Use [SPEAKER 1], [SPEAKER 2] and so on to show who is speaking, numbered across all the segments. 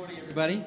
[SPEAKER 1] morning, everybody.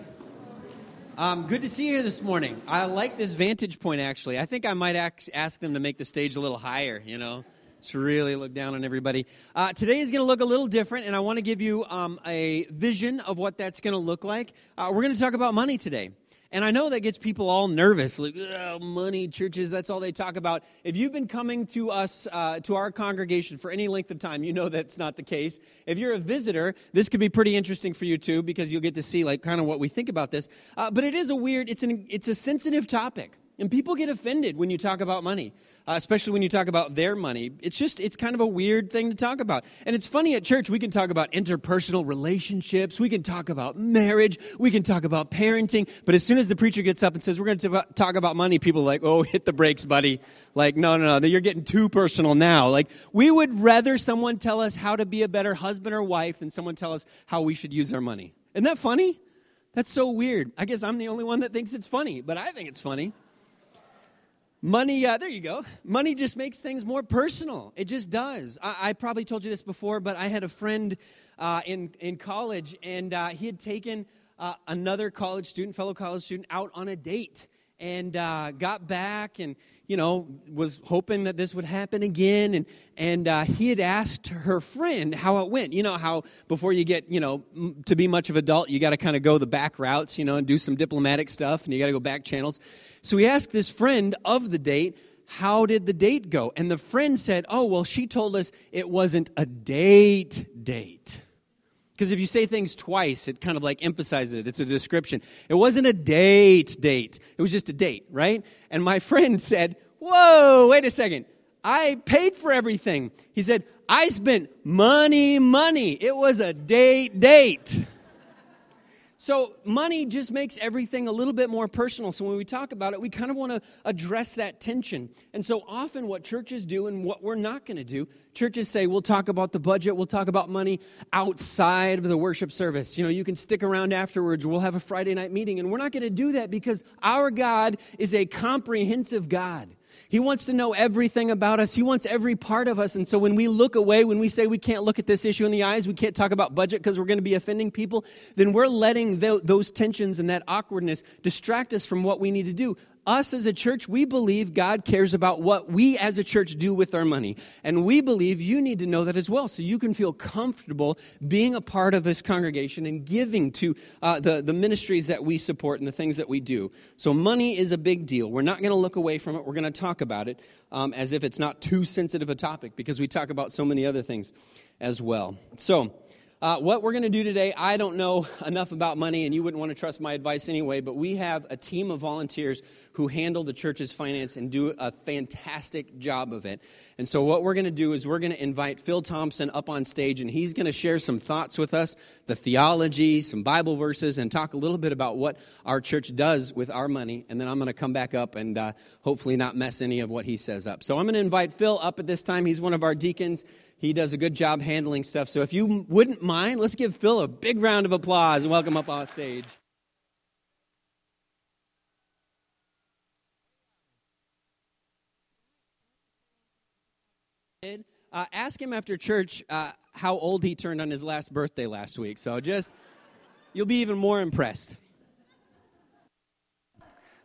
[SPEAKER 1] Um, good to see you here this morning. I like this vantage point, actually. I think I might ask, them to make the stage a little higher, you know, to really look down on everybody. Uh, today is going to look a little different, and I want to give you um, a vision of what that's going to look like. Uh, we're going to talk about money today. And I know that gets people all nervous, like money, churches. That's all they talk about. If you've been coming to us, uh, to our congregation for any length of time, you know that's not the case. If you're a visitor, this could be pretty interesting for you too, because you'll get to see like kind of what we think about this. Uh, but it is a weird, it's an, it's a sensitive topic. And people get offended when you talk about money, uh, especially when you talk about their money. It's just, it's kind of a weird thing to talk about. And it's funny at church, we can talk about interpersonal relationships, we can talk about marriage, we can talk about parenting. But as soon as the preacher gets up and says, we're going to talk about money, people are like, oh, hit the brakes, buddy. Like, no, no, no, you're getting too personal now. Like, we would rather someone tell us how to be a better husband or wife than someone tell us how we should use our money. Isn't that funny? That's so weird. I guess I'm the only one that thinks it's funny, but I think it's funny. Money, uh, there you go. Money just makes things more personal. It just does. I, I probably told you this before, but I had a friend uh, in, in college, and uh, he had taken uh, another college student, fellow college student, out on a date and uh, got back and you know was hoping that this would happen again. And and uh, he had asked her friend how it went. You know how before you get you know to be much of adult you got to kind of go the back routes you know and do some diplomatic stuff and you got to go back channels. So he asked this friend of the date how did the date go? And the friend said oh well she told us it wasn't a date date because if you say things twice, it kind of like emphasizes it. It's a description. It wasn't a date date. It was just a date, right? And my friend said, Whoa, wait a second. I paid for everything. He said, I spent money, money. It was a date date. So, money just makes everything a little bit more personal. So, when we talk about it, we kind of want to address that tension. And so, often what churches do and what we're not going to do, churches say, we'll talk about the budget, we'll talk about money outside of the worship service. You know, you can stick around afterwards, we'll have a Friday night meeting. And we're not going to do that because our God is a comprehensive God. He wants to know everything about us. He wants every part of us. And so when we look away, when we say we can't look at this issue in the eyes, we can't talk about budget because we're going to be offending people, then we're letting those tensions and that awkwardness distract us from what we need to do us as a church, we believe God cares about what we as a church do with our money. And we believe you need to know that as well. So you can feel comfortable being a part of this congregation and giving to uh, the, the ministries that we support and the things that we do. So money is a big deal. We're not going to look away from it. We're going to talk about it um, as if it's not too sensitive a topic because we talk about so many other things as well. So, uh, what we're going to do today, I don't know enough about money, and you wouldn't want to trust my advice anyway, but we have a team of volunteers who handle the church's finance and do a fantastic job of it. And so, what we're going to do is we're going to invite Phil Thompson up on stage, and he's going to share some thoughts with us, the theology, some Bible verses, and talk a little bit about what our church does with our money. And then I'm going to come back up and uh, hopefully not mess any of what he says up. So, I'm going to invite Phil up at this time. He's one of our deacons. He does a good job handling stuff. So if you wouldn't mind, let's give Phil a big round of applause and welcome up on stage. Uh, ask him after church uh, how old he turned on his last birthday last week. So just, you'll be even more impressed.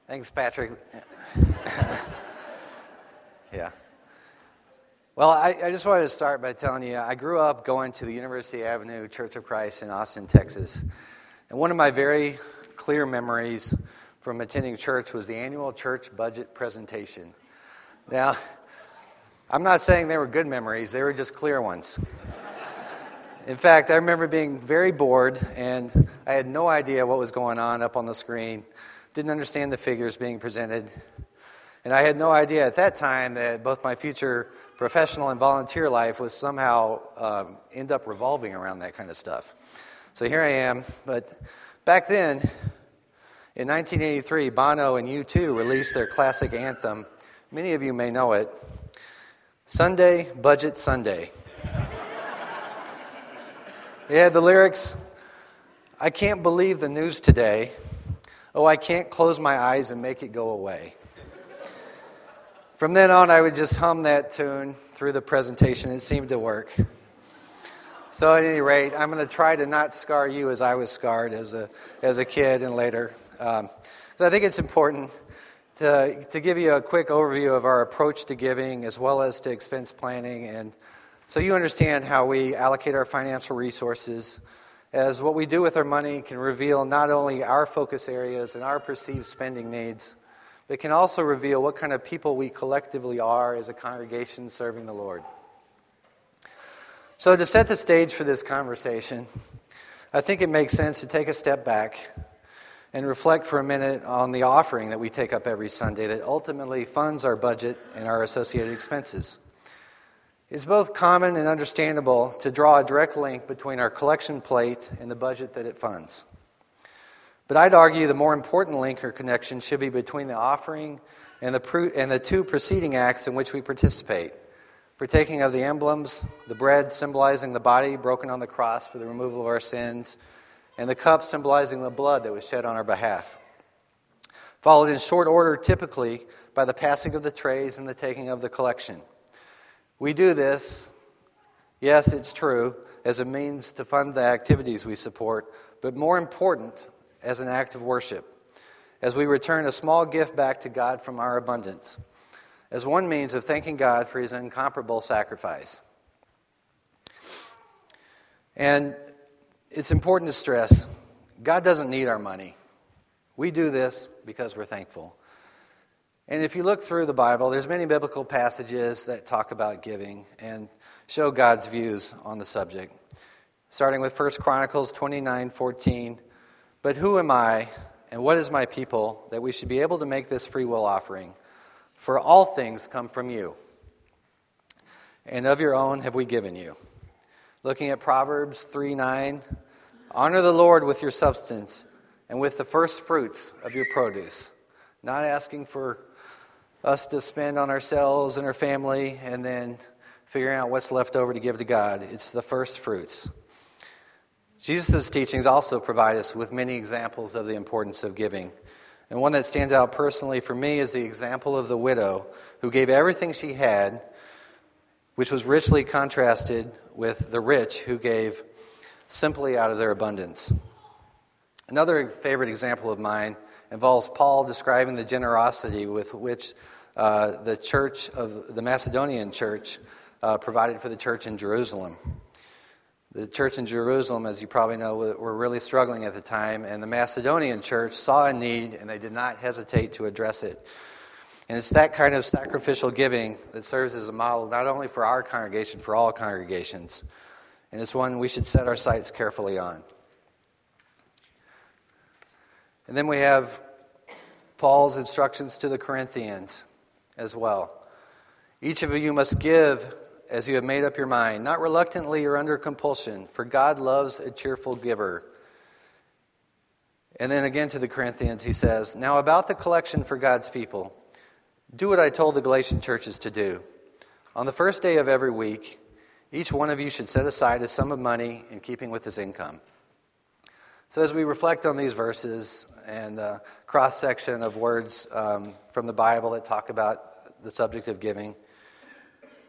[SPEAKER 2] Thanks, Patrick. yeah. Well, I, I, just wanted to start by telling you I grew up going to the University Avenue Church of Christ in Austin, Texas. And one of my very clear memories from attending church was the annual church budget presentation. Now, I'm not saying they were good memories, they were just clear ones. In fact, I remember being very bored and I had no idea what was going on up on the screen, didn't understand the figures being presented. And I had no idea at that time that both my future professional and volunteer life was somehow um, end up revolving around that kind of stuff. So here I am. But back then, in 1983, Bono and U2 released their classic anthem. Many of you may know it Sunday, Budget Sunday. yeah, the lyrics I can't believe the news today. Oh, I can't close my eyes and make it go away. From then on, I would just hum that tune through the presentation. It seemed to work. So, at any rate, I'm going to try to not scar you as I was scarred as a, as a kid and later. Um, so I think it's important to, to give you a quick overview of our approach to giving as well as to expense planning, and so you understand how we allocate our financial resources, as what we do with our money can reveal not only our focus areas and our perceived spending needs, but can also reveal what kind of people we collectively are as a congregation serving the Lord. So, to set the stage for this conversation, I think it makes sense to take a step back and reflect for a minute on the offering that we take up every Sunday that ultimately funds our budget and our associated expenses. It's both common and understandable to draw a direct link between our collection plate and the budget that it funds. But I'd argue the more important link or connection should be between the offering and the, and the two preceding acts in which we participate partaking of the emblems, the bread symbolizing the body broken on the cross for the removal of our sins, and the cup symbolizing the blood that was shed on our behalf. Followed in short order, typically, by the passing of the trays and the taking of the collection. We do this, yes, it's true, as a means to fund the activities we support, but more important, as an act of worship, as we return a small gift back to God from our abundance as one means of thanking God for his incomparable sacrifice. And it's important to stress God doesn't need our money. We do this because we're thankful. And if you look through the Bible, there's many biblical passages that talk about giving and show God's views on the subject. Starting with 1 Chronicles 29:14, "But who am I and what is my people that we should be able to make this free will offering?" For all things come from you, and of your own have we given you. Looking at Proverbs 3 9, honor the Lord with your substance and with the first fruits of your produce. Not asking for us to spend on ourselves and our family and then figuring out what's left over to give to God. It's the first fruits. Jesus' teachings also provide us with many examples of the importance of giving. And one that stands out personally for me is the example of the widow who gave everything she had, which was richly contrasted with the rich who gave simply out of their abundance. Another favorite example of mine involves Paul describing the generosity with which uh, the church of the Macedonian church uh, provided for the church in Jerusalem. The church in Jerusalem, as you probably know, were really struggling at the time, and the Macedonian church saw a need and they did not hesitate to address it. And it's that kind of sacrificial giving that serves as a model not only for our congregation, for all congregations. And it's one we should set our sights carefully on. And then we have Paul's instructions to the Corinthians as well. Each of you must give as you have made up your mind, not reluctantly or under compulsion, for God loves a cheerful giver. And then again to the Corinthians, he says, Now about the collection for God's people, do what I told the Galatian churches to do. On the first day of every week, each one of you should set aside a sum of money in keeping with his income. So, as we reflect on these verses and the cross section of words um, from the Bible that talk about the subject of giving,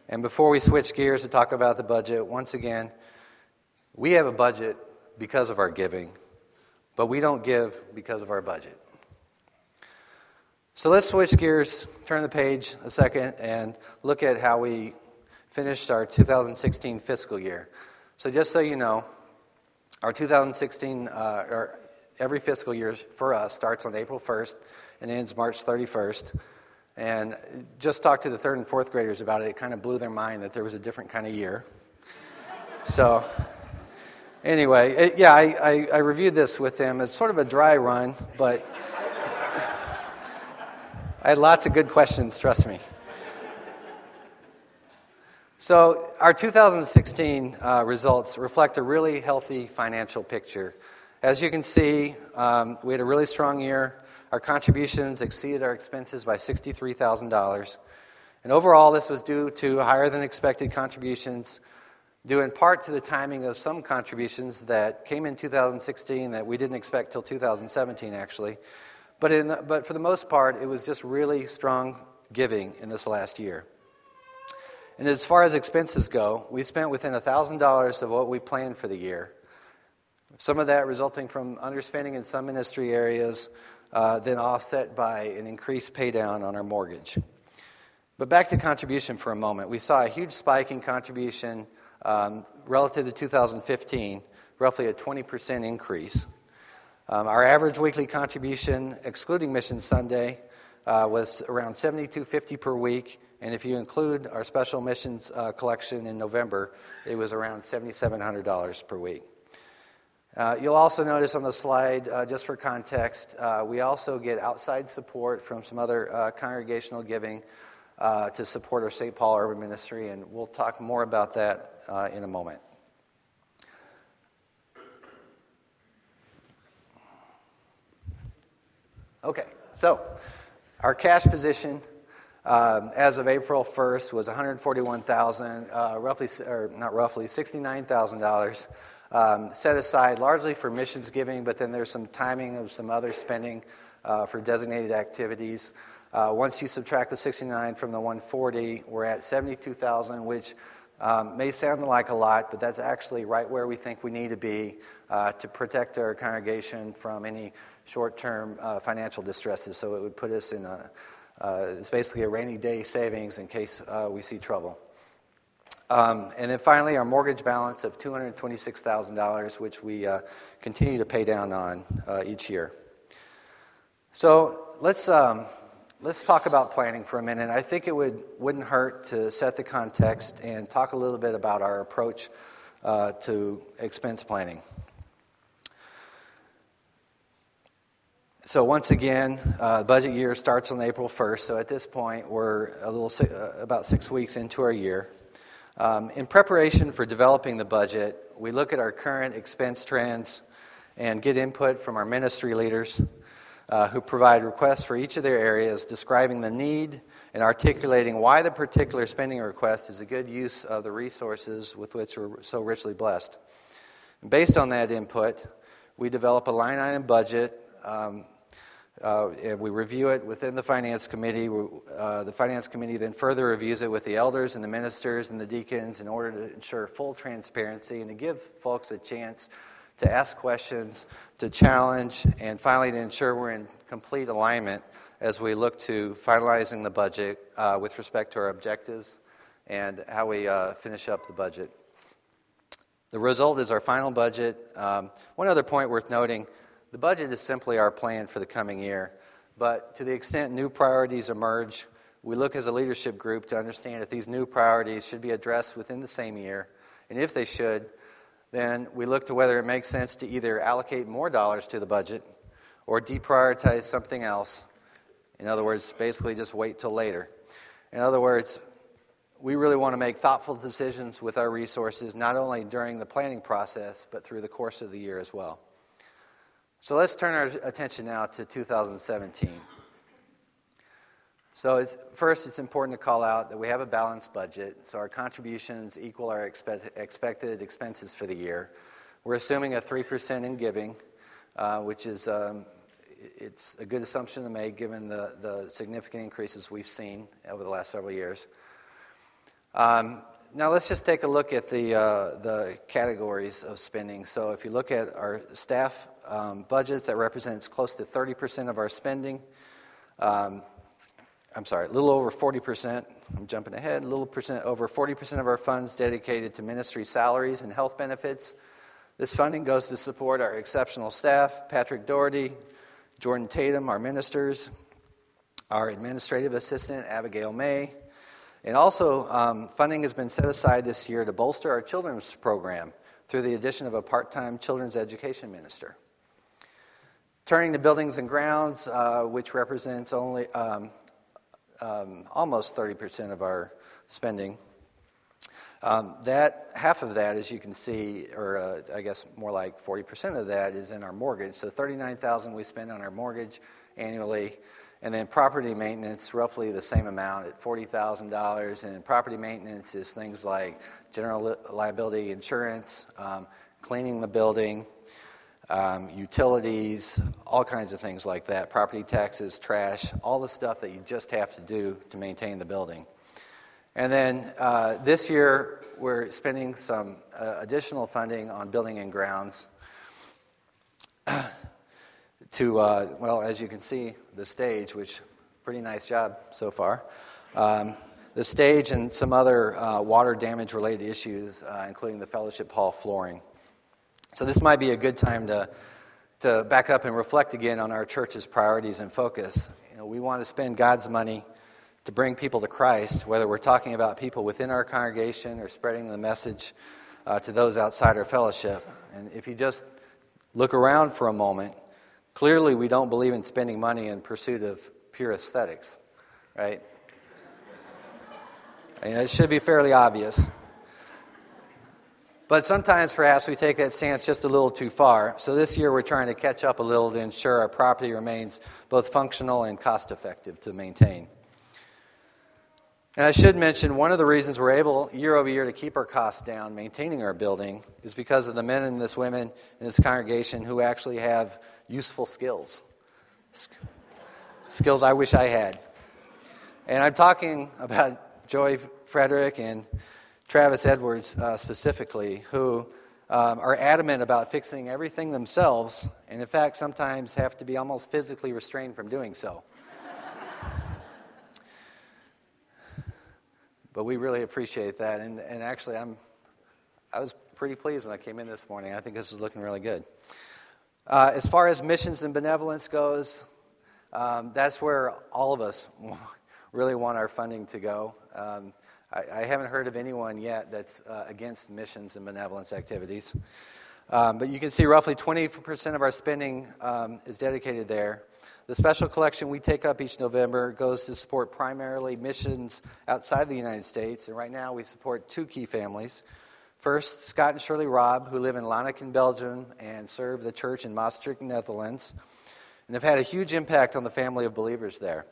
[SPEAKER 2] and before we switch gears to talk about the budget, once again, we have a budget because of our giving, but we don't give because of our budget. So let's switch gears, turn the page a second, and look at how we finished our 2016 fiscal year. So, just so you know, our 2016, uh, or every fiscal year for us starts on April 1st and ends March 31st. And just talked to the third and fourth graders about it. It kind of blew their mind that there was a different kind of year. so, anyway, it, yeah, I, I, I, reviewed this with them. It's sort of a dry run, but I had lots of good questions, trust me. So, our 2016 uh, results reflect a really healthy financial picture. As you can see, um, we had a really strong year. Our contributions exceeded our expenses by $63,000. And overall, this was due to higher than expected contributions, due in part to the timing of some contributions that came in 2016 that we didn't expect till 2017, actually. But, in the, but for the most part, it was just really strong giving in this last year. And as far as expenses go, we spent within $1,000 of what we planned for the year. Some of that resulting from underspending in some ministry areas, uh, then offset by an increased paydown on our mortgage. But back to contribution for a moment. We saw a huge spike in contribution um, relative to 2015, roughly a 20% increase. Um, our average weekly contribution, excluding Mission Sunday, uh, was around 72.50 per week, and if you include our special missions uh, collection in November, it was around $7,700 per week. Uh, you'll also notice on the slide, uh, just for context, uh, we also get outside support from some other uh, congregational giving to support our St. Paul Urban Ministry, and we'll talk more about that in a moment. Okay, so our cash position um, as of April 1st was 141,000, uh, roughly, or not roughly, $69,000 um, set aside largely for missions giving, but then there's some timing of some other spending uh, for designated activities. Uh, once you subtract the 69 from the 140, we're at 72,000, which um, may sound like a lot, but that's actually right where we think we need to be uh, to protect our congregation from any short term uh, financial distresses. So it would put us in a, uh, it's basically a rainy day savings in case uh, we see trouble. Um, and then finally, our mortgage balance of $226,000, which we uh, continue to pay down on uh, each year. So let's, um, let's talk about planning for a minute. I think it would, wouldn't hurt to set the context and talk a little bit about our approach uh, to expense planning. So once again, uh, budget year starts on April 1st. So at this point, we're a little uh, about six weeks into our year. Um, in preparation for developing the budget, we look at our current expense trends and get input from our ministry leaders uh, who provide requests for each of their areas, describing the need and articulating why the particular spending request is a good use of the resources with which we're so richly blessed. And based on that input, we develop a line item budget um, uh, and we review it within the finance committee. Uh, the finance committee then further reviews it with the elders and the ministers and the deacons in order to ensure full transparency and to give folks a chance to ask questions, to challenge, and finally to ensure we're in complete alignment as we look to finalizing the budget uh, with respect to our objectives and how we uh, finish up the budget. The result is our final budget. Um, one other point worth noting the budget is simply our plan for the coming year, but to the extent new priorities emerge, we look as a leadership group to understand if these new priorities should be addressed within the same year, and if they should, then we look to whether it makes sense to either allocate more dollars to the budget or deprioritize something else. In other words, basically just wait till later. In other words, we really want to make thoughtful decisions with our resources, not only during the planning process, but through the course of the year as well. So let's turn our attention now to 2017. So it's, first, it's important to call out that we have a balanced budget, so our contributions equal our expect, expected expenses for the year. We're assuming a 3% in giving, uh, which is um, it's a good assumption to make given the, the significant increases we've seen over the last several years. Um, now let's just take a look at the, uh, the categories of spending. So if you look at our staff um, budgets, that represents close to 30% of our spending. Um, I'm sorry, a little over 40%. I'm jumping ahead. A little percent over 40% of our funds dedicated to ministry salaries and health benefits. This funding goes to support our exceptional staff, Patrick Doherty, Jordan Tatum, our ministers, our administrative assistant, Abigail May, and also, um, funding has been set aside this year to bolster our children's program through the addition of a part time children's education minister. Turning to buildings and grounds, uh, which represents only um, um, almost 30% of our spending. Um, that half of that, as you can see, or uh, I guess more like 40% of that, is in our mortgage. So 39,000 we spend on our mortgage annually, and then property maintenance, roughly the same amount at $40,000. And property maintenance is things like general liability insurance, um, cleaning the building, um, utilities, all kinds of things like that, property taxes, trash, all the stuff that you just have to do to maintain the building. And then uh, this year, we're spending some uh, additional funding on building and grounds to, uh, well, as you can see, the stage, which pretty nice job so far. Um, the stage and some other uh, water damage related issues, uh, including the fellowship hall flooring. So, this might be a good time to, to back up and reflect again on our church's priorities and focus. You know, we want to spend God's money to bring people to Christ, whether we're talking about people within our congregation or spreading the message uh, to those outside our fellowship. And if you just look around for a moment, clearly we don't believe in spending money in pursuit of pure aesthetics, right? And it should be fairly obvious. But sometimes perhaps we take that stance just a little too far. So this year we're trying to catch up a little to ensure our property remains both functional and cost effective to maintain. And I should mention one of the reasons we're able year over year to keep our costs down, maintaining our building, is because of the men and this women in this congregation who actually have useful skills. Skills I wish I had. And I'm talking about Joy Frederick and Travis Edwards uh, specifically, who um, are adamant about fixing everything themselves, and in fact, sometimes have to be almost physically restrained from doing so. but we really appreciate that. And, and actually, I'm, I was pretty pleased when I came in this morning. I think this is looking really good. Uh, as far as missions and benevolence goes, um, that's where all of us really want our funding to go. Um, I, I, haven't heard of anyone yet that's uh, against missions and benevolence activities. Um, but you can see roughly 20% of our spending um, is dedicated there. The special collection we take up each November goes to support primarily missions outside the United States, and right now we support two key families. First, Scott and Shirley Robb, who live in Lanaken, Belgium, and serve the church in Maastricht, Netherlands, and have had a huge impact on the family of believers there.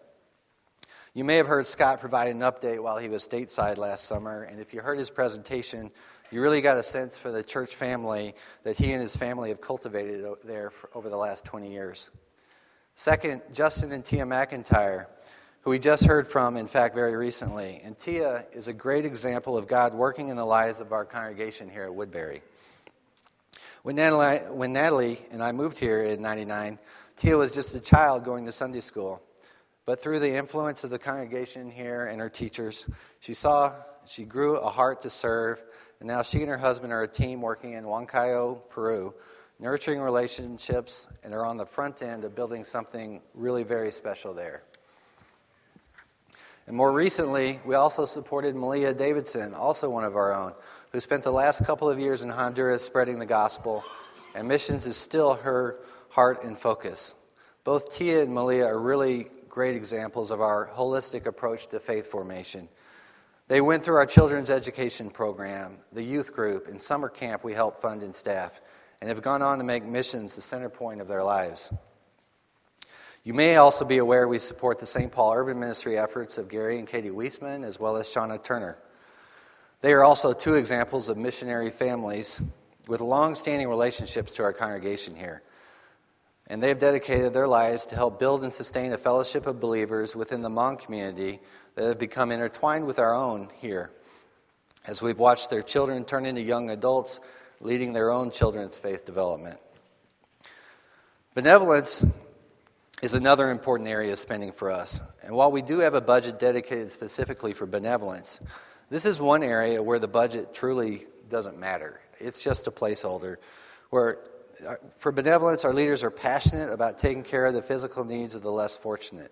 [SPEAKER 2] You may have heard Scott provide an update while he was stateside last summer, and if you heard his presentation, you really got a sense for the church family that he and his family have cultivated there over the last 20 years. Second, Justin and Tia McIntyre, who we just heard from, in fact, very recently. And Tia is a great example of God working in the lives of our congregation here at Woodbury. When Natalie, when Natalie and I moved here in 99, Tia was just a child going to Sunday school. But through the influence of the congregation here and her teachers, she saw, she grew a heart to serve, and now she and her husband are a team working in Huancayo, Peru, nurturing relationships, and are on the front end of building something really very special there. And more recently, we also supported Malia Davidson, also one of our own, who spent the last couple of years in Honduras spreading the gospel, and missions is still her heart and focus. Both Tia and Malia are really great examples of our holistic approach to faith formation. They went through our children's education program, the youth group, and summer camp we help fund and staff and have gone on to make missions the center point of their lives. You may also be aware we support the St. Paul Urban Ministry efforts of Gary and Katie Weisman, as well as Shauna Turner. They are also two examples of missionary families with long standing relationships to our congregation here. And they have dedicated their lives to help build and sustain a fellowship of believers within the Hmong community that have become intertwined with our own here. As we've watched their children turn into young adults leading their own children's faith development. Benevolence is another important area of spending for us. And while we do have a budget dedicated specifically for benevolence, this is one area where the budget truly doesn't matter. It's just a placeholder. Where, uh, for benevolence, our leaders are passionate about taking care of the physical needs of the less fortunate.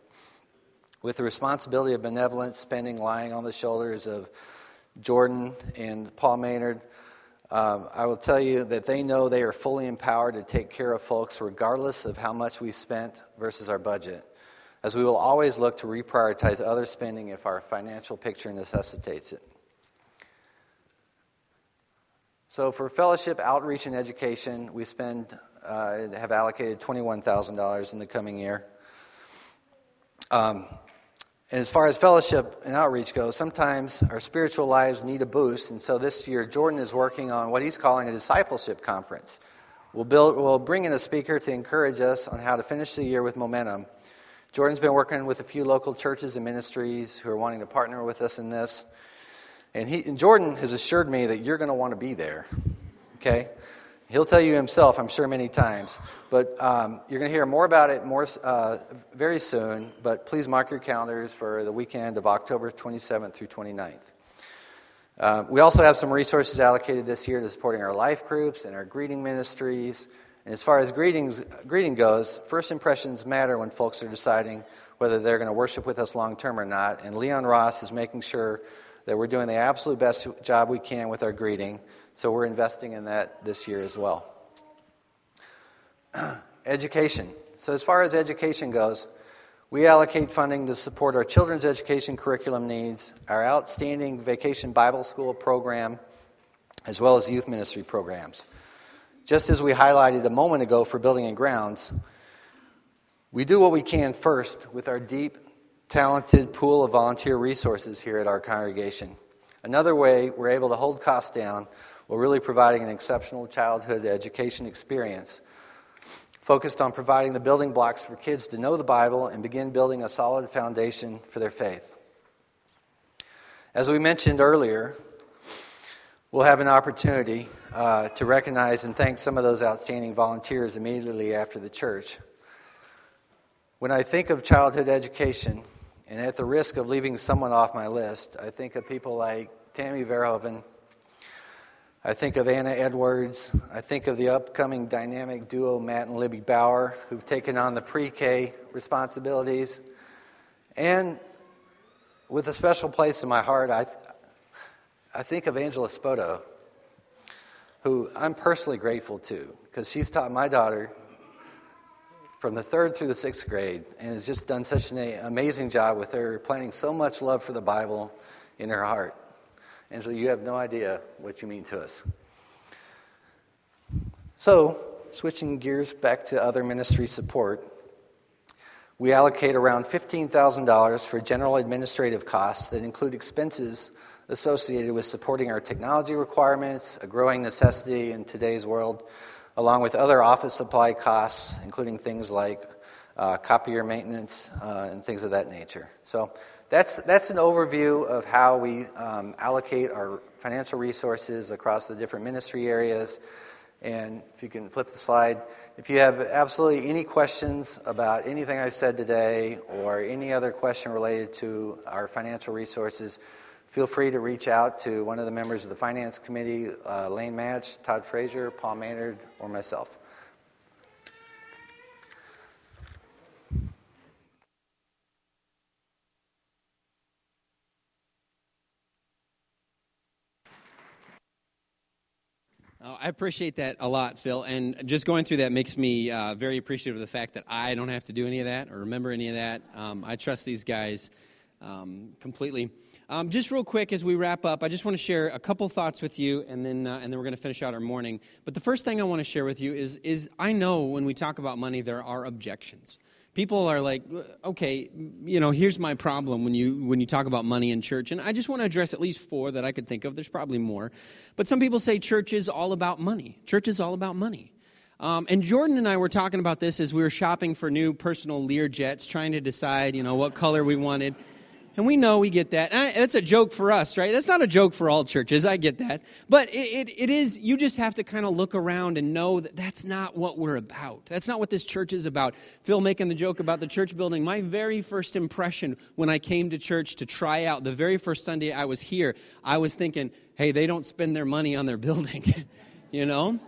[SPEAKER 2] With the responsibility of benevolence spending lying on the shoulders of Jordan and Paul Maynard, um, I will tell you that they know they are fully empowered to take care of folks regardless of how much we spent versus our budget, as we will always look to reprioritize other spending if our financial picture necessitates it. So, for fellowship, outreach, and education, we spend uh, have allocated $21,000 in the coming year. Um, and as far as fellowship and outreach goes, sometimes our spiritual lives need a boost. And so this year, Jordan is working on what he's calling a discipleship conference. We'll, build, we'll bring in a speaker to encourage us on how to finish the year with momentum. Jordan's been working with a few local churches and ministries who are wanting to partner with us in this. And, he, and Jordan has assured me that you're going to want to be there. Okay? He'll tell you himself, I'm sure, many times. But um, you're going to hear more about it more uh, very soon. But please mark your calendars for the weekend of October 27th through 29th. Uh, we also have some resources allocated this year to supporting our life groups and our greeting ministries. And as far as greetings, greeting goes, first impressions matter when folks are deciding whether they're going to worship with us long term or not. And Leon Ross is making sure that we're doing the absolute best job we can with our greeting. So we're investing in that this year as well. education. So, as far as education goes, we allocate funding to support our children's education curriculum needs, our outstanding vacation Bible school program, as well as youth ministry programs. Just as we highlighted a moment ago for building and grounds, we do what we can first with our deep, talented pool of volunteer resources here at our congregation. Another way we're able to hold costs down while really providing an exceptional childhood education experience focused on providing the building blocks for kids to know the Bible and begin building a solid foundation for their faith. As we mentioned earlier, we'll have an opportunity uh, to recognize and thank some of those outstanding volunteers immediately after the church. When I think of childhood education, and at the risk of leaving someone off my list, I think of people like Tammy Verhoeven, I think of Anna Edwards. I think of the upcoming dynamic duo, Matt and Libby Bauer, who've taken on the pre K responsibilities. And with a special place in my heart, I, I think of Angela Spoto, who I'm personally grateful to, because she's taught my daughter from the third through the sixth grade and has just done such an amazing job with her, planting so much love for the Bible in her heart. Angela, you have no idea what you mean to us. So, switching gears back to other ministry support, we allocate around $15,000 for general administrative costs that include expenses associated with supporting our technology requirements, a growing necessity in today's world, along with other office supply costs, including things like uh, copier maintenance uh, and things of that nature. So, that's, that's an overview of how we um, allocate our financial resources across the different ministry areas. And if you can flip the slide, if you have absolutely any questions about anything I said today or any other question related to our financial resources, feel free to reach out to one of the members of the Finance Committee, uh, Lane Match, Todd Frazier, Paul Maynard, or myself.
[SPEAKER 1] I appreciate that a lot, Phil. And just going through that makes me uh, very appreciative of the fact that I don't have to do any of that or remember any of that. Um, I trust these guys um, completely. Um, just real quick as we wrap up, I just want to share a couple thoughts with you, and then uh, and then we're going to finish out our morning. But the first thing I want to share with you is is I know when we talk about money, there are objections people are like okay you know here's my problem when you when you talk about money in church. And i just want to address at least four that i could think of. There's probably more. But some people say church is all about money. Church is all about money. Um, and jordan and i were talking about this as we were shopping for new personal lear jets trying to decide you know what color we wanted and we know we get that. And that's a joke for us, right? That's not a joke for all churches. I get that. But it, it, it is, you just have to kind of look around and know that that's not what we're about. That's not what this church is about. Phil making the joke about the church building. My very first impression when I came to church to try out, the very first Sunday I was here, I was thinking, hey, they don't spend their money on their building, you know?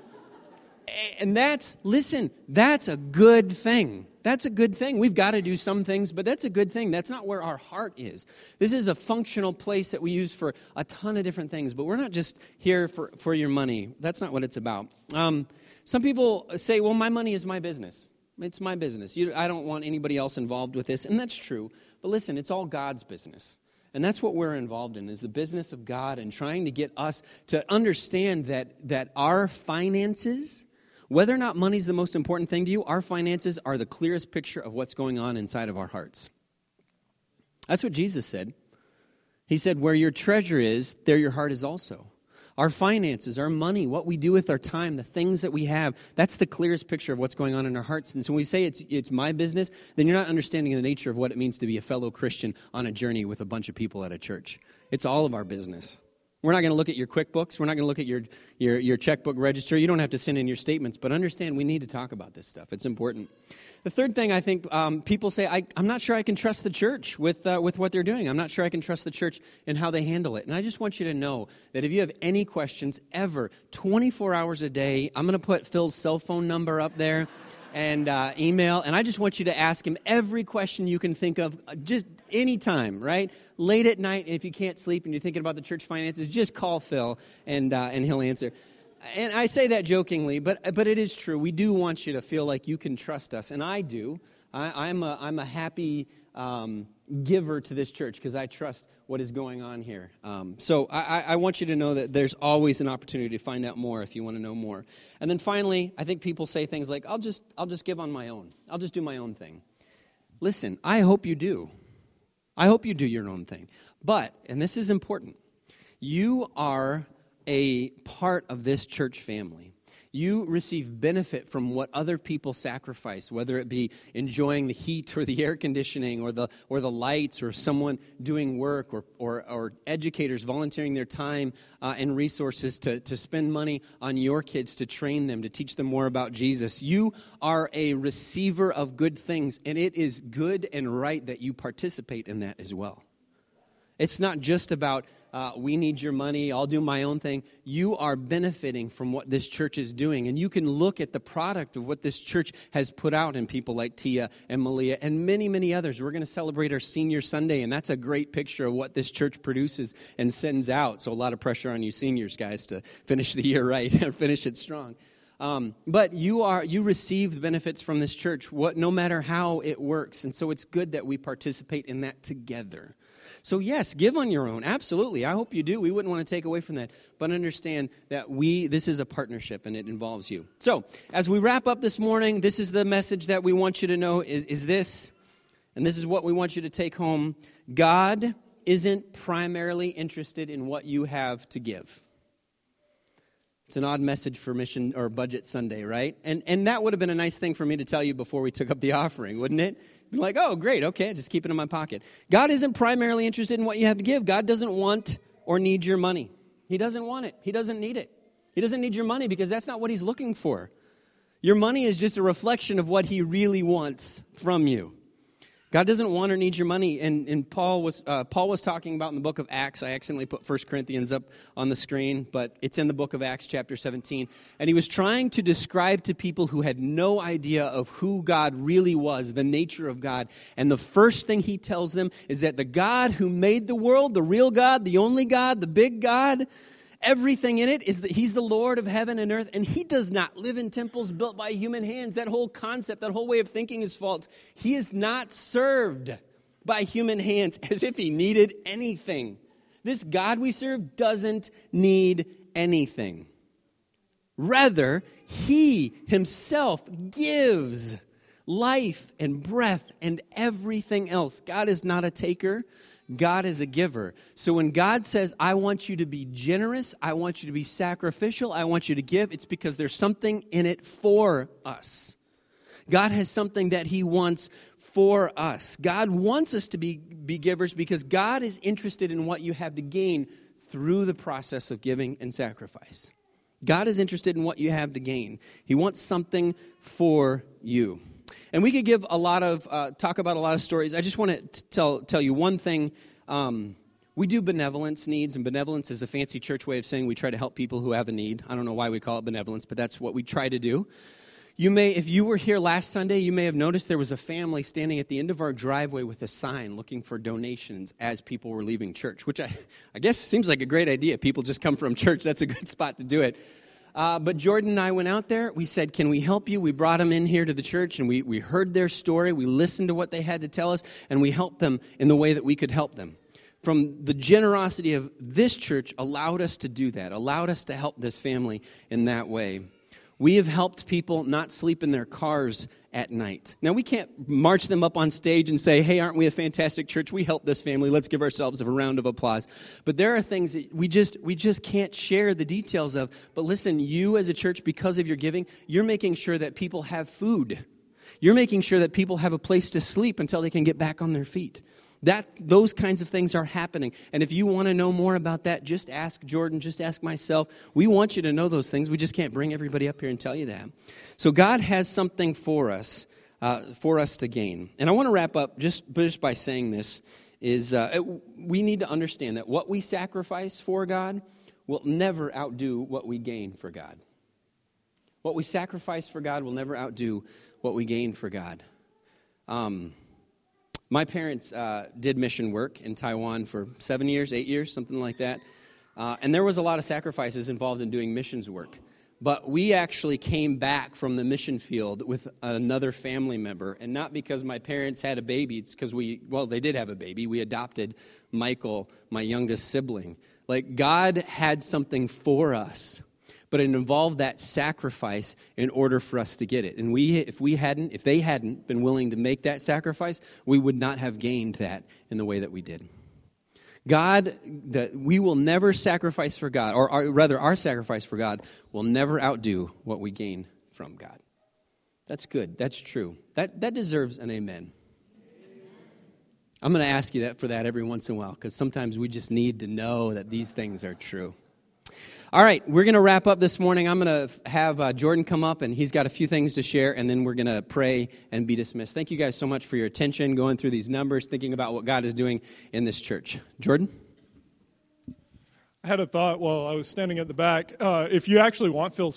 [SPEAKER 1] And that's, listen, that's a good thing. That's a good thing. We've got to do some things, but that's a good thing. That's not where our heart is. This is a functional place that we use for a ton of different things, but we're not just here for, for your money. That's not what it's about. Um, some people say, well, my money is my business. It's my business. You, I don't want anybody else involved with this, and that's true. But listen, it's all God's business. And that's what we're involved in is the business of God and trying to get us to understand that, that our finances whether or not money is the most important thing to you, our finances are the clearest picture of what's going on inside of our hearts. That's what Jesus said. He said, Where your treasure is, there your heart is also. Our finances, our money, what we do with our time, the things that we have, that's the clearest picture of what's going on in our hearts. And so when we say it's, it's my business, then you're not understanding the nature of what it means to be a fellow Christian on a journey with a bunch of people at a church. It's all of our business. We're not going to look at your QuickBooks. We're not going to look at your, your, your checkbook register. You don't have to send in your statements, but understand we need to talk about this stuff. It's important. The third thing I think um, people say, I, am not sure I can trust the church with, uh, with what they're doing. I'm not sure I can trust the church and how they handle it. And I just want you to know that if you have any questions ever, 24 hours a day, I'm going to put Phil's cell phone number up there and uh, email. And I just want you to ask him every question you can think of, uh, just anytime, right? Late at night, if you can't sleep and you're thinking about the church finances, just call Phil and, uh, and he'll answer. And I say that jokingly, but, but it is true. We do want you to feel like you can trust us, and I do. I, am a, I'm a happy um, giver to this church because I trust what is going on here. Um, so I, I, want you to know that there's always an opportunity to find out more if you want to know more. And then finally, I think people say things like, "I'll just I'll just give on my own. I'll just do my own thing." Listen, I hope you do. I hope you do your own thing. But, and this is important, you are a part of this church family. You receive benefit from what other people sacrifice, whether it be enjoying the heat or the air conditioning or the, or the lights or someone doing work or, or, or educators volunteering their time uh, and resources to, to spend money on your kids to train them, to teach them more about Jesus. You are a receiver of good things, and it is good and right that you participate in that as well. It's not just about uh, we need your money, I'll do my own thing. You are benefiting from what this church is doing. And you can look at the product of what this church has put out in people like Tia and Malia and many, many others. We're going to celebrate our senior Sunday, and that's a great picture of what this church produces and sends out. So, a lot of pressure on you seniors, guys, to finish the year right and finish it strong. Um, but you are you receive benefits from this church, what, no matter how it works, and so it's good that we participate in that together. So, yes, give on your own. Absolutely. I hope you do. We wouldn't want to take away from that. But understand that we, this is a partnership and it involves you. So, as we wrap up this morning, this is the message that we want you to know is, is this, and this is what we want you to take home God isn't primarily interested in what you have to give. It's an odd message for mission or budget Sunday, right? And, and that would have been a nice thing for me to tell you before we took up the offering, wouldn't it? Be like, oh, great, okay, just keep it in my pocket. God isn't primarily interested in what you have to give. God doesn't want or need your money. He doesn't want it. He doesn't need it. He doesn't need your money because that's not what He's looking for. Your money is just a reflection of what He really wants from you. God doesn't want or need your money. And, and Paul, was, uh, Paul was talking about in the book of Acts. I accidentally put 1 Corinthians up on the screen, but it's in the book of Acts, chapter 17. And he was trying to describe to people who had no idea of who God really was, the nature of God. And the first thing he tells them is that the God who made the world, the real God, the only God, the big God, Everything in it is that he's the Lord of heaven and earth, and he does not live in temples built by human hands. That whole concept, that whole way of thinking is false. He is not served by human hands as if he needed anything. This God we serve doesn't need anything. Rather, he himself gives life and breath and everything else. God is not a taker, God is a giver. So when God says, I want you to be generous, I want you to be sacrificial, I want you to give, it's because there's something in it for us. God has something that He wants for us. God wants us to be, be givers because God is interested in what you have to gain through the process of giving and sacrifice. God is interested in what you have to gain. He wants something for you. And we could give a lot of, uh, talk about a lot of stories. I just want to tell, tell you one thing. Um, we do benevolence needs, and benevolence is a fancy church way of saying we try to help people who have a need. I don't know why we call it benevolence, but that's what we try to do. You may, if you were here last Sunday, you may have noticed there was a family standing at the end of our driveway with a sign looking for donations as people were leaving church, which I, I guess seems like a great idea. People just come from church. That's a good spot to do it. Uh, but Jordan and I went out there. We said, Can we help you? We brought them in here to the church and we, we heard their story. We listened to what they had to tell us and we helped them in the way that we could help them. From the generosity of this church, allowed us to do that, allowed us to help this family in that way. We have helped people not sleep in their cars at night. Now, we can't march them up on stage and say, hey, aren't we a fantastic church? We helped this family. Let's give ourselves a round of applause. But there are things that we just, we just can't share the details of. But listen, you as a church, because of your giving, you're making sure that people have food. You're making sure that people have a place to sleep until they can get back on their feet. That, those kinds of things are happening. And if you want to know more about that, just ask Jordan, just ask myself. We want you to know those things. We just can't bring everybody up here and tell you that. So God has something for us, uh, for us to gain. And I want to wrap up just, just by saying this is uh, it, we need to understand that what we sacrifice for God will never outdo what we gain for God. What we sacrifice for God will never outdo what we gain for God. Um, my parents uh, did mission work in Taiwan for seven years, eight years, something like that. Uh, and there was a lot of sacrifices involved in doing missions work. But we actually came back from the mission field with another family member. And not because my parents had a baby, it's because we, well, they did have a baby. We adopted Michael, my youngest sibling. Like, God had something for us but it involved that sacrifice in order for us to get it. And we, if we hadn't, if they hadn't been willing to make that sacrifice, we would not have gained that in the way that we did. God, that we will never sacrifice for God, or, or rather, our sacrifice for God will never outdo what we gain from God. That's good. That's true. That, that deserves an amen. I'm going to ask you that for that every once in a while because sometimes we just need to know that these things are true. All right, we're going to wrap up this morning. I'm going to have uh, Jordan come up, and he's got a few things to share, and then we're going to pray and be dismissed. Thank you guys so much for your attention, going through these numbers, thinking about what God is doing in this church. Jordan?
[SPEAKER 3] I had a thought while I was standing at the back. Uh, if you actually want Phil's